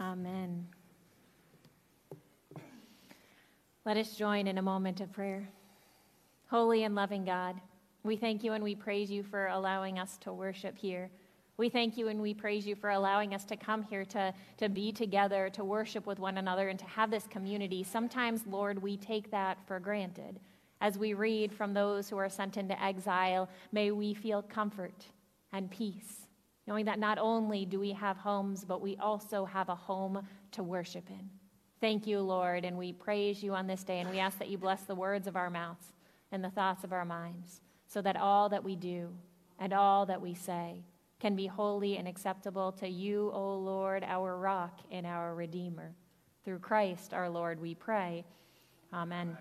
Amen. Let us join in a moment of prayer. Holy and loving God, we thank you and we praise you for allowing us to worship here. We thank you and we praise you for allowing us to come here to, to be together, to worship with one another, and to have this community. Sometimes, Lord, we take that for granted. As we read from those who are sent into exile, may we feel comfort and peace, knowing that not only do we have homes, but we also have a home to worship in. Thank you, Lord, and we praise you on this day, and we ask that you bless the words of our mouths and the thoughts of our minds, so that all that we do and all that we say can be holy and acceptable to you, O Lord, our rock and our Redeemer. Through Christ our Lord, we pray. Amen.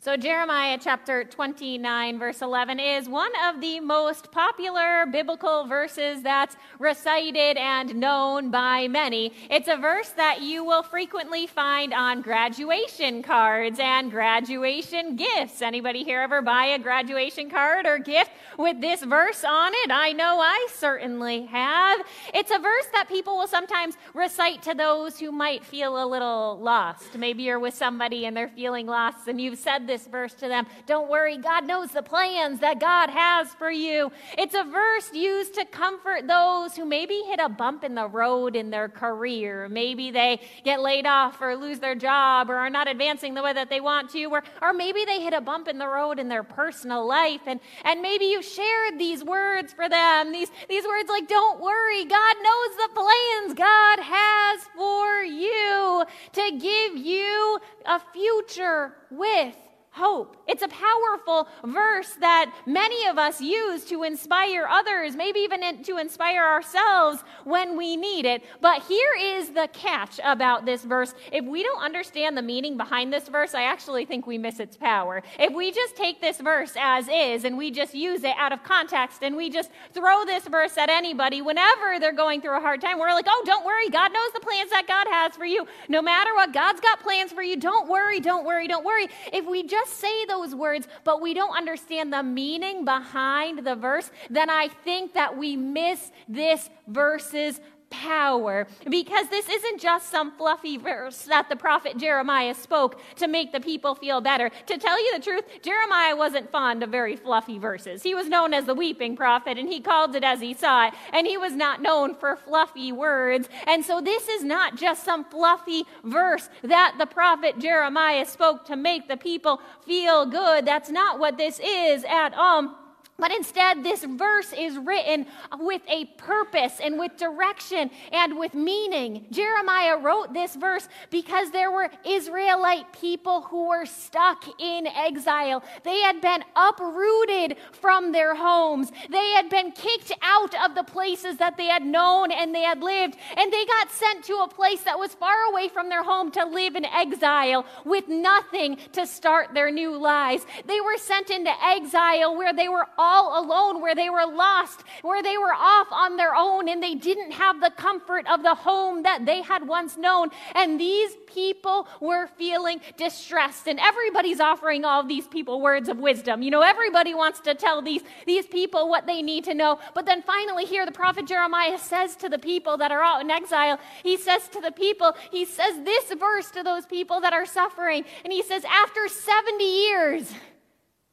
So, Jeremiah chapter 29, verse 11, is one of the most popular biblical verses that's recited and known by many. It's a verse that you will frequently find on graduation cards and graduation gifts. Anybody here ever buy a graduation card or gift with this verse on it? I know I certainly have. It's a verse that people will sometimes recite to those who might feel a little lost. Maybe you're with somebody and they're feeling lost and you've said this verse to them. Don't worry, God knows the plans that God has for you. It's a verse used to comfort those who maybe hit a bump in the road in their career. Maybe they get laid off or lose their job or are not advancing the way that they want to, or, or maybe they hit a bump in the road in their personal life. And, and maybe you shared these words for them, these, these words like, Don't worry, God knows the plans God has for you to give you a future with hope. It's a powerful verse that many of us use to inspire others, maybe even to inspire ourselves when we need it. But here is the catch about this verse. If we don't understand the meaning behind this verse, I actually think we miss its power. If we just take this verse as is and we just use it out of context and we just throw this verse at anybody whenever they're going through a hard time, we're like, oh, don't worry. God knows the plans that God has for you. No matter what, God's got plans for you. Don't worry, don't worry, don't worry. If we just just say those words, but we don't understand the meaning behind the verse, then I think that we miss this verse's power because this isn't just some fluffy verse that the prophet Jeremiah spoke to make the people feel better. To tell you the truth, Jeremiah wasn't fond of very fluffy verses. He was known as the weeping prophet and he called it as he saw it, and he was not known for fluffy words. And so this is not just some fluffy verse that the prophet Jeremiah spoke to make the people feel good. That's not what this is at all. But instead, this verse is written with a purpose and with direction and with meaning. Jeremiah wrote this verse because there were Israelite people who were stuck in exile. They had been uprooted from their homes, they had been kicked out of the places that they had known and they had lived, and they got sent to a place that was far away from their home to live in exile with nothing to start their new lives. They were sent into exile where they were all all alone, where they were lost, where they were off on their own, and they didn't have the comfort of the home that they had once known. And these people were feeling distressed. And everybody's offering all these people words of wisdom. You know, everybody wants to tell these, these people what they need to know. But then finally, here, the prophet Jeremiah says to the people that are out in exile, he says to the people, he says this verse to those people that are suffering. And he says, After 70 years,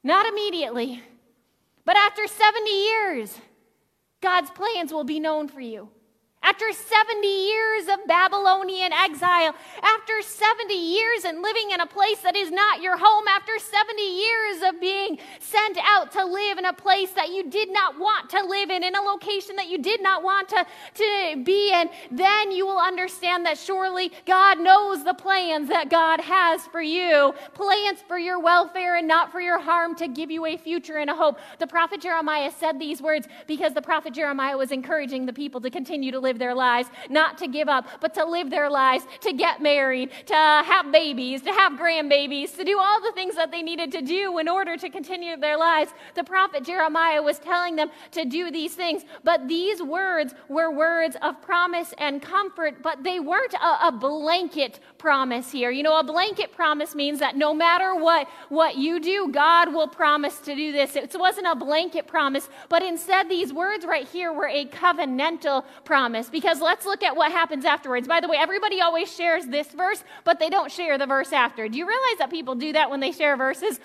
not immediately, but after 70 years, God's plans will be known for you. After 70 years of Babylonian exile, after 70 years and living in a place that is not your home, after 70 years of being sent out to live in a place that you did not want to live in, in a location that you did not want to, to be in, then you will understand that surely God knows the plans that God has for you plans for your welfare and not for your harm to give you a future and a hope. The prophet Jeremiah said these words because the prophet Jeremiah was encouraging the people to continue to live live their lives, not to give up, but to live their lives, to get married, to have babies, to have grandbabies, to do all the things that they needed to do in order to continue their lives. The prophet Jeremiah was telling them to do these things, but these words were words of promise and comfort, but they weren't a, a blanket promise here. You know, a blanket promise means that no matter what, what you do, God will promise to do this. It wasn't a blanket promise, but instead, these words right here were a covenantal promise. Because let's look at what happens afterwards. By the way, everybody always shares this verse, but they don't share the verse after. Do you realize that people do that when they share verses?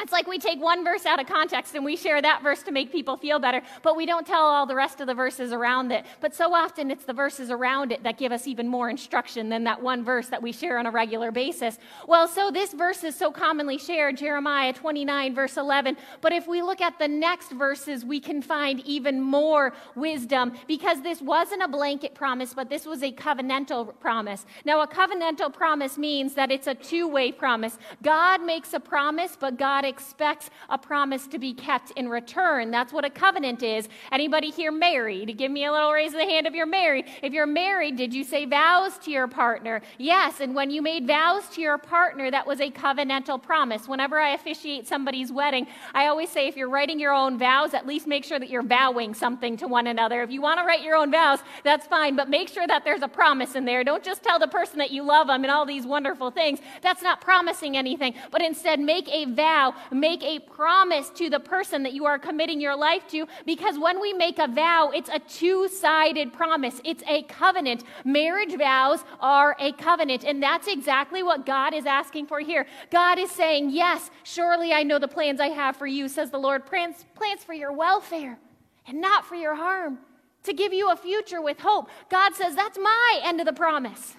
It's like we take one verse out of context and we share that verse to make people feel better, but we don't tell all the rest of the verses around it. But so often it's the verses around it that give us even more instruction than that one verse that we share on a regular basis. Well, so this verse is so commonly shared, Jeremiah 29, verse 11. But if we look at the next verses, we can find even more wisdom because this wasn't a blanket promise, but this was a covenantal promise. Now, a covenantal promise means that it's a two way promise. God makes a promise, but God God expects a promise to be kept in return. That's what a covenant is. Anybody here married? Give me a little raise of the hand if you're married. If you're married, did you say vows to your partner? Yes, and when you made vows to your partner, that was a covenantal promise. Whenever I officiate somebody's wedding, I always say if you're writing your own vows, at least make sure that you're vowing something to one another. If you want to write your own vows, that's fine, but make sure that there's a promise in there. Don't just tell the person that you love them and all these wonderful things. That's not promising anything, but instead make a vow make a promise to the person that you are committing your life to because when we make a vow, it's a two sided promise, it's a covenant. Marriage vows are a covenant, and that's exactly what God is asking for here. God is saying, Yes, surely I know the plans I have for you, says the Lord, plans, plans for your welfare and not for your harm, to give you a future with hope. God says, That's my end of the promise.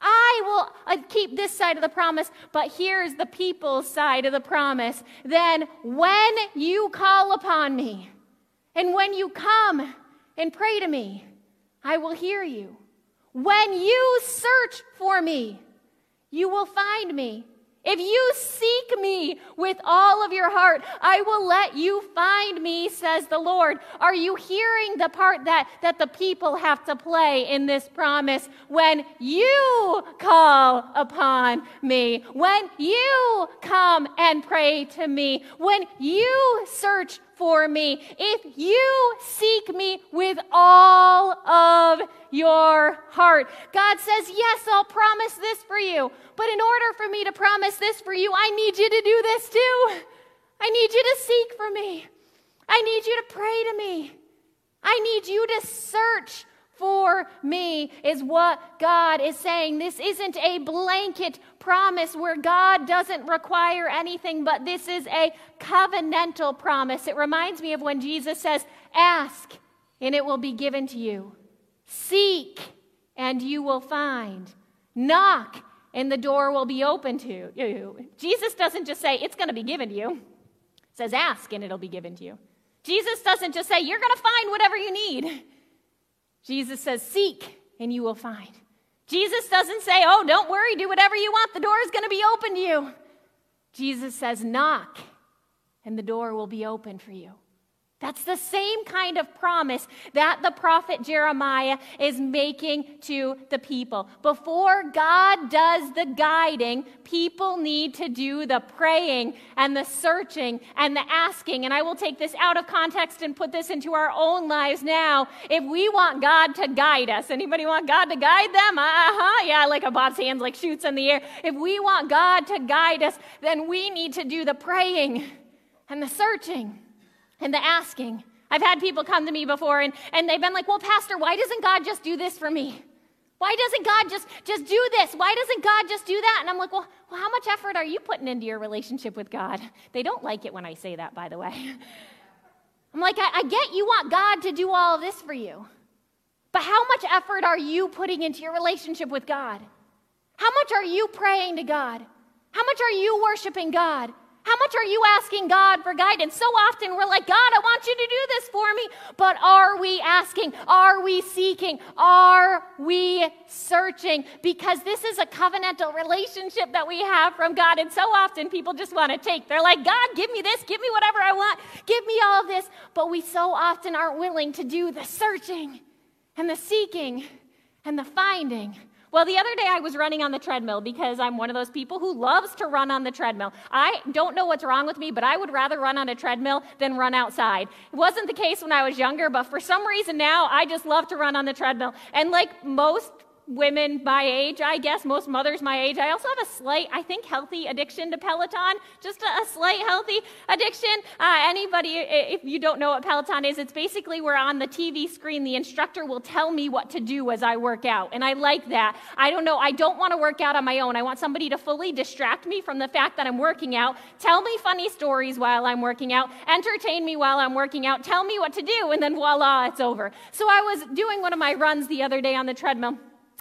I will uh, keep this side of the promise, but here's the people's side of the promise. Then, when you call upon me, and when you come and pray to me, I will hear you. When you search for me, you will find me. If you seek me with all of your heart, I will let you find me, says the Lord. Are you hearing the part that, that the people have to play in this promise? When you call upon me, when you come and pray to me, when you search for me, if you seek me with all of your heart. God says, Yes, I'll promise this for you. But in order for me to promise this for you, I need you to do this too. I need you to seek for me. I need you to pray to me. I need you to search for me, is what God is saying. This isn't a blanket promise where God doesn't require anything, but this is a covenantal promise. It reminds me of when Jesus says, Ask, and it will be given to you. Seek, and you will find. Knock, and the door will be open to you. Jesus doesn't just say, It's going to be given to you. It says, Ask, and it'll be given to you. Jesus doesn't just say, You're going to find whatever you need. Jesus says, Seek, and you will find. Jesus doesn't say, Oh, don't worry, do whatever you want, the door is going to be open to you. Jesus says, Knock, and the door will be open for you. That's the same kind of promise that the prophet Jeremiah is making to the people. Before God does the guiding, people need to do the praying and the searching and the asking. And I will take this out of context and put this into our own lives now. If we want God to guide us, anybody want God to guide them? Uh-huh. Yeah, like a Bob's hands like shoots in the air. If we want God to guide us, then we need to do the praying and the searching and the asking. I've had people come to me before and, and they've been like, well, Pastor, why doesn't God just do this for me? Why doesn't God just, just do this? Why doesn't God just do that? And I'm like, well, well, how much effort are you putting into your relationship with God? They don't like it when I say that, by the way. I'm like, I, I get you want God to do all of this for you, but how much effort are you putting into your relationship with God? How much are you praying to God? How much are you worshiping God? How much are you asking God for guidance? So often we're like, God, I want you to do this for me. But are we asking? Are we seeking? Are we searching? Because this is a covenantal relationship that we have from God. And so often people just want to take. They're like, God, give me this, give me whatever I want, give me all of this. But we so often aren't willing to do the searching and the seeking and the finding well, the other day I was running on the treadmill because I'm one of those people who loves to run on the treadmill. I don't know what's wrong with me, but I would rather run on a treadmill than run outside. It wasn't the case when I was younger, but for some reason now I just love to run on the treadmill. And like most women my age, I guess, most mothers my age. I also have a slight, I think, healthy addiction to Peloton, just a, a slight healthy addiction. Uh, anybody, if you don't know what Peloton is, it's basically where on the TV screen the instructor will tell me what to do as I work out. And I like that. I don't know, I don't want to work out on my own. I want somebody to fully distract me from the fact that I'm working out, tell me funny stories while I'm working out, entertain me while I'm working out, tell me what to do, and then voila, it's over. So I was doing one of my runs the other day on the treadmill.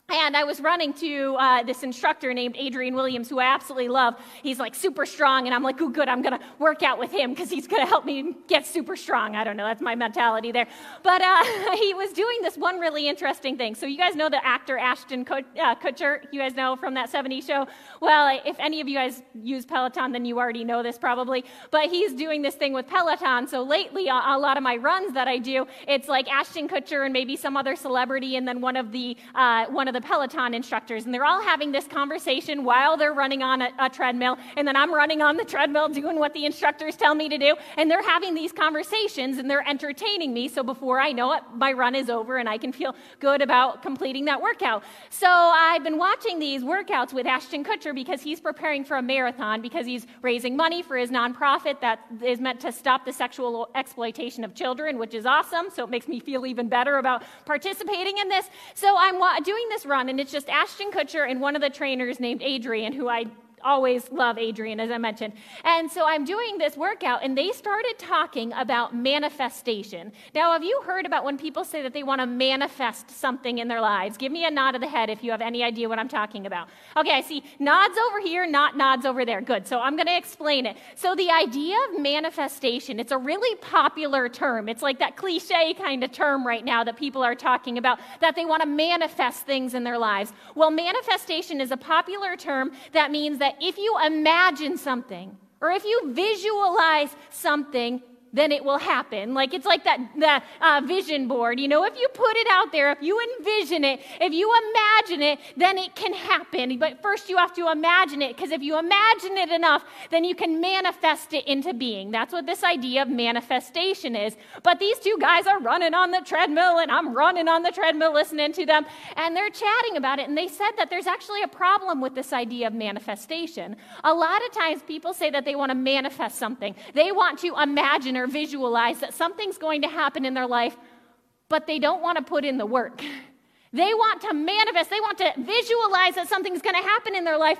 And I was running to uh, this instructor named Adrian Williams, who I absolutely love. He's like super strong, and I'm like, oh, good, I'm to work out with him because he's to help me get super strong. I don't know, that's my mentality there. But uh, he was doing this one really interesting thing. So, you guys know the actor Ashton uh, Kutcher, you guys know from that 70s show? Well, if any of you guys use Peloton, then you already know this probably. But he's doing this thing with Peloton. So, lately, a lot of my runs that I do, it's like Ashton Kutcher and maybe some other celebrity, and then one of the, uh, one of the Peloton instructors, and they're all having this conversation while they're running on a, a, treadmill, and then I'm running on the treadmill doing what the instructors tell me to do, and they're having these conversations and they're entertaining me. So before I know it, my run is over and I can feel good about completing that workout. So I've been watching these workouts with Ashton Kutcher because he's preparing for a marathon because he's raising money for his nonprofit that is meant to stop the sexual exploitation of children, which is awesome. So it makes me feel even better about participating in this. So I'm doing this run, and it's just Ashton Kutcher and one of the trainers named Adrian, who I always love Adrian, as I mentioned. And so I'm doing this workout, and they started talking about manifestation. Now, have you heard about when people say that they want to manifest something in their lives? Give me a nod of the head if you have any idea what I'm talking about. Okay, I see nods over here, not nods over there. Good. So I'm going to explain it. So the idea of manifestation, it's a really popular term. It's like that cliche kind of term right now that people are talking about, that they want to manifest things in their lives. Well, manifestation is a popular term that means that if you imagine something or if you visualize something, then it will happen. Like it's like that, that uh, vision board. You know, if you put it out there, if you envision it, if you imagine it, then it can happen. But first you have to imagine it because if you imagine it enough, then you can manifest it into being. That's what this idea of manifestation is. But these two guys are running on the treadmill and I'm running on the treadmill listening to them and they're chatting about it. And they said that there's actually a problem with this idea of manifestation. A lot of times people say that they want to manifest something, they want to imagine or or visualize that something's going to happen in their life, but they don't want to put in the work. They want to manifest, they want to visualize that something's going to happen in their life,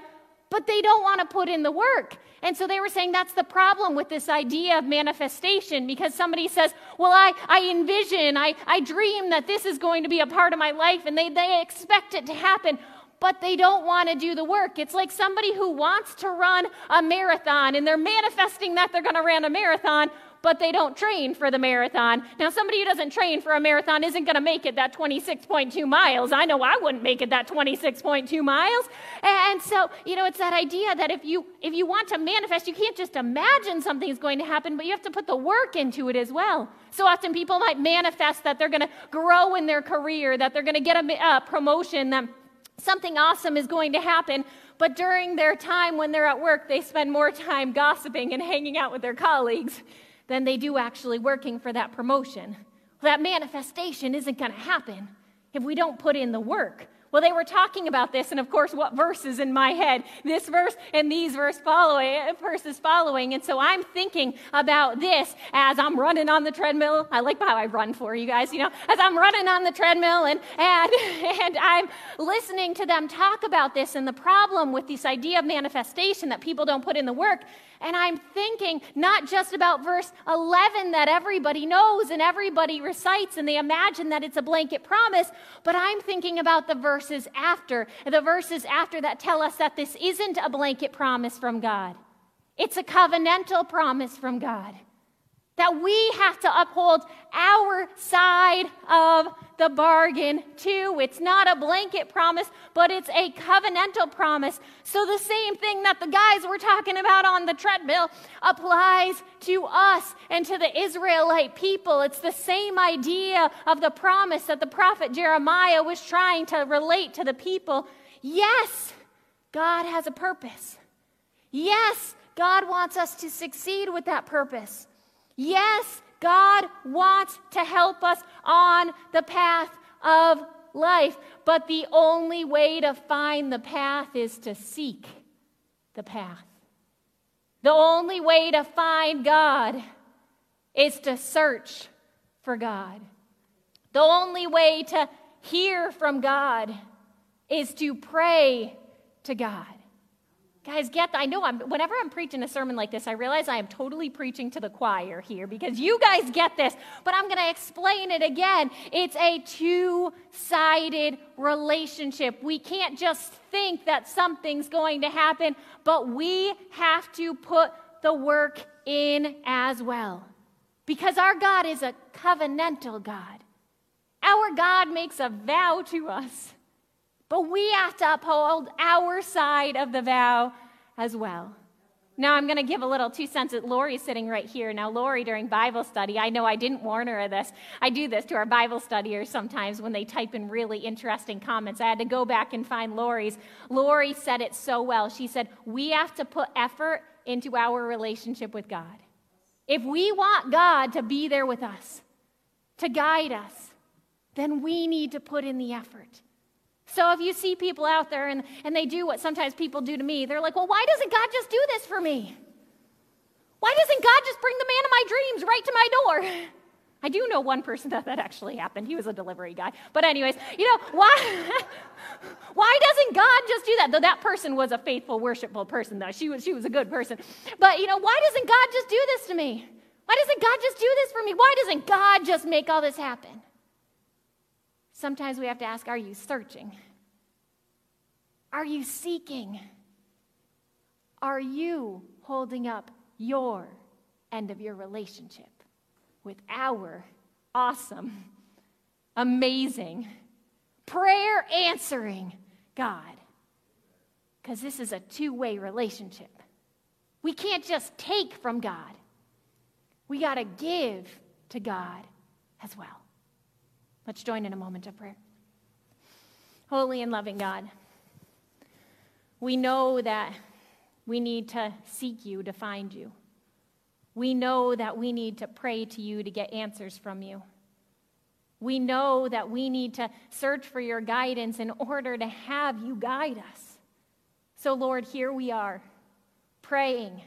but they don't want to put in the work. And so they were saying that's the problem with this idea of manifestation because somebody says, Well, I, I envision, I, I dream that this is going to be a part of my life, and they, they expect it to happen but they don't want to do the work. It's like somebody who wants to run a marathon and they're manifesting that they're going to run a marathon, but they don't train for the marathon. Now, somebody who doesn't train for a marathon isn't going to make it that 26.2 miles. I know I wouldn't make it that 26.2 miles. And so, you know, it's that idea that if you if you want to manifest, you can't just imagine something is going to happen, but you have to put the work into it as well. So often people might manifest that they're going to grow in their career, that they're going to get a, a promotion, that something awesome is going to happen. But during their time when they're at work, they spend more time gossiping and hanging out with their colleagues than they do actually working for that promotion. Well, that manifestation isn't going to happen if we don't put in the work. Well, they were talking about this, and of course, what verse is in my head? This verse and these verse following, verses following. And so I'm thinking about this as I'm running on the treadmill. I like how I run for you guys, you know, as I'm running on the treadmill and, and, and I'm listening to them talk about this and the problem with this idea of manifestation that people don't put in the work. And I'm thinking not just about verse 11 that everybody knows and everybody recites and they imagine that it's a blanket promise, but I'm thinking about the verses after, the verses after that tell us that this isn't a blanket promise from God. It's a covenantal promise from God that we have to uphold our side of the bargain too. It's not a blanket promise, but it's a covenantal promise. So the same thing that the guys were talking about on the treadmill applies to us and to the Israelite people. It's the same idea of the promise that the prophet Jeremiah was trying to relate to the people. Yes, God has a purpose. Yes, God wants us to succeed with that purpose. Yes, God wants to help us on the path of life. but the only way to find the path is to seek the path. The only way to find God is to search for God. The only way to hear from God is to pray to God. Guys, get. I know I'm, whenever I'm preaching a sermon like this, I realize I am totally preaching to the choir here because you guys get this, but I'm going to explain it again. It's a two sided relationship. We can't just think that something's going to happen, but we have to put the work in as well. Because our God is a covenantal God. Our God makes a vow to us. But we have to uphold our side of the vow as well. Now, I'm going to give a little two cents. Lori's sitting right here. Now, Lori, during Bible study, I know I didn't warn her of this. I do this to our Bible studiers sometimes when they type in really interesting comments. I had to go back and find Lori's. Lori said it so well. She said, We have to put effort into our relationship with God. If we want God to be there with us, to guide us, then we need to put in the effort. So if you see people out there and, and they do what sometimes people do to me, they're like, well, why doesn't God just do this for me? Why doesn't God just bring the man of my dreams right to my door? I do know one person that that actually happened. He was a delivery guy. But, anyways, you know, why, why doesn't God just do that? Though that person was a faithful, worshipful person, though. She was, she was a good person. But, you know, why doesn't God just do this to me? Why doesn't God just do this for me? Why doesn't God just make all this happen? Sometimes we have to ask Are you searching? Are you seeking? Are you holding up your end of your relationship with our awesome, amazing, prayer answering God? Because this is a two way relationship. We can't just take from God, we got to give to God as well. Let's join in a moment of prayer. Holy and loving God, we know that we need to seek you to find you. We know that we need to pray to you to get answers from you. We know that we need to search for your guidance in order to have you guide us. So, Lord, here we are, praying,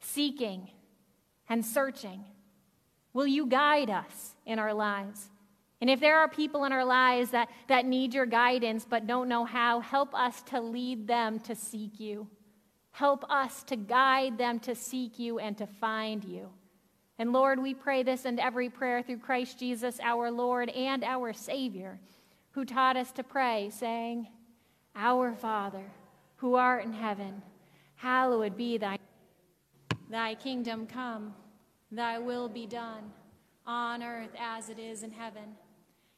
seeking, and searching. Will you guide us in our lives? And if there are people in our lives that, that need your guidance but don't know how, help us to lead them to seek you. Help us to guide them to seek you and to find you. And Lord, we pray this in every prayer through Christ Jesus, our Lord and our Savior, who taught us to pray, saying, Our Father, who art in heaven, hallowed be thy Thy kingdom come, thy will be done, on earth as it is in heaven.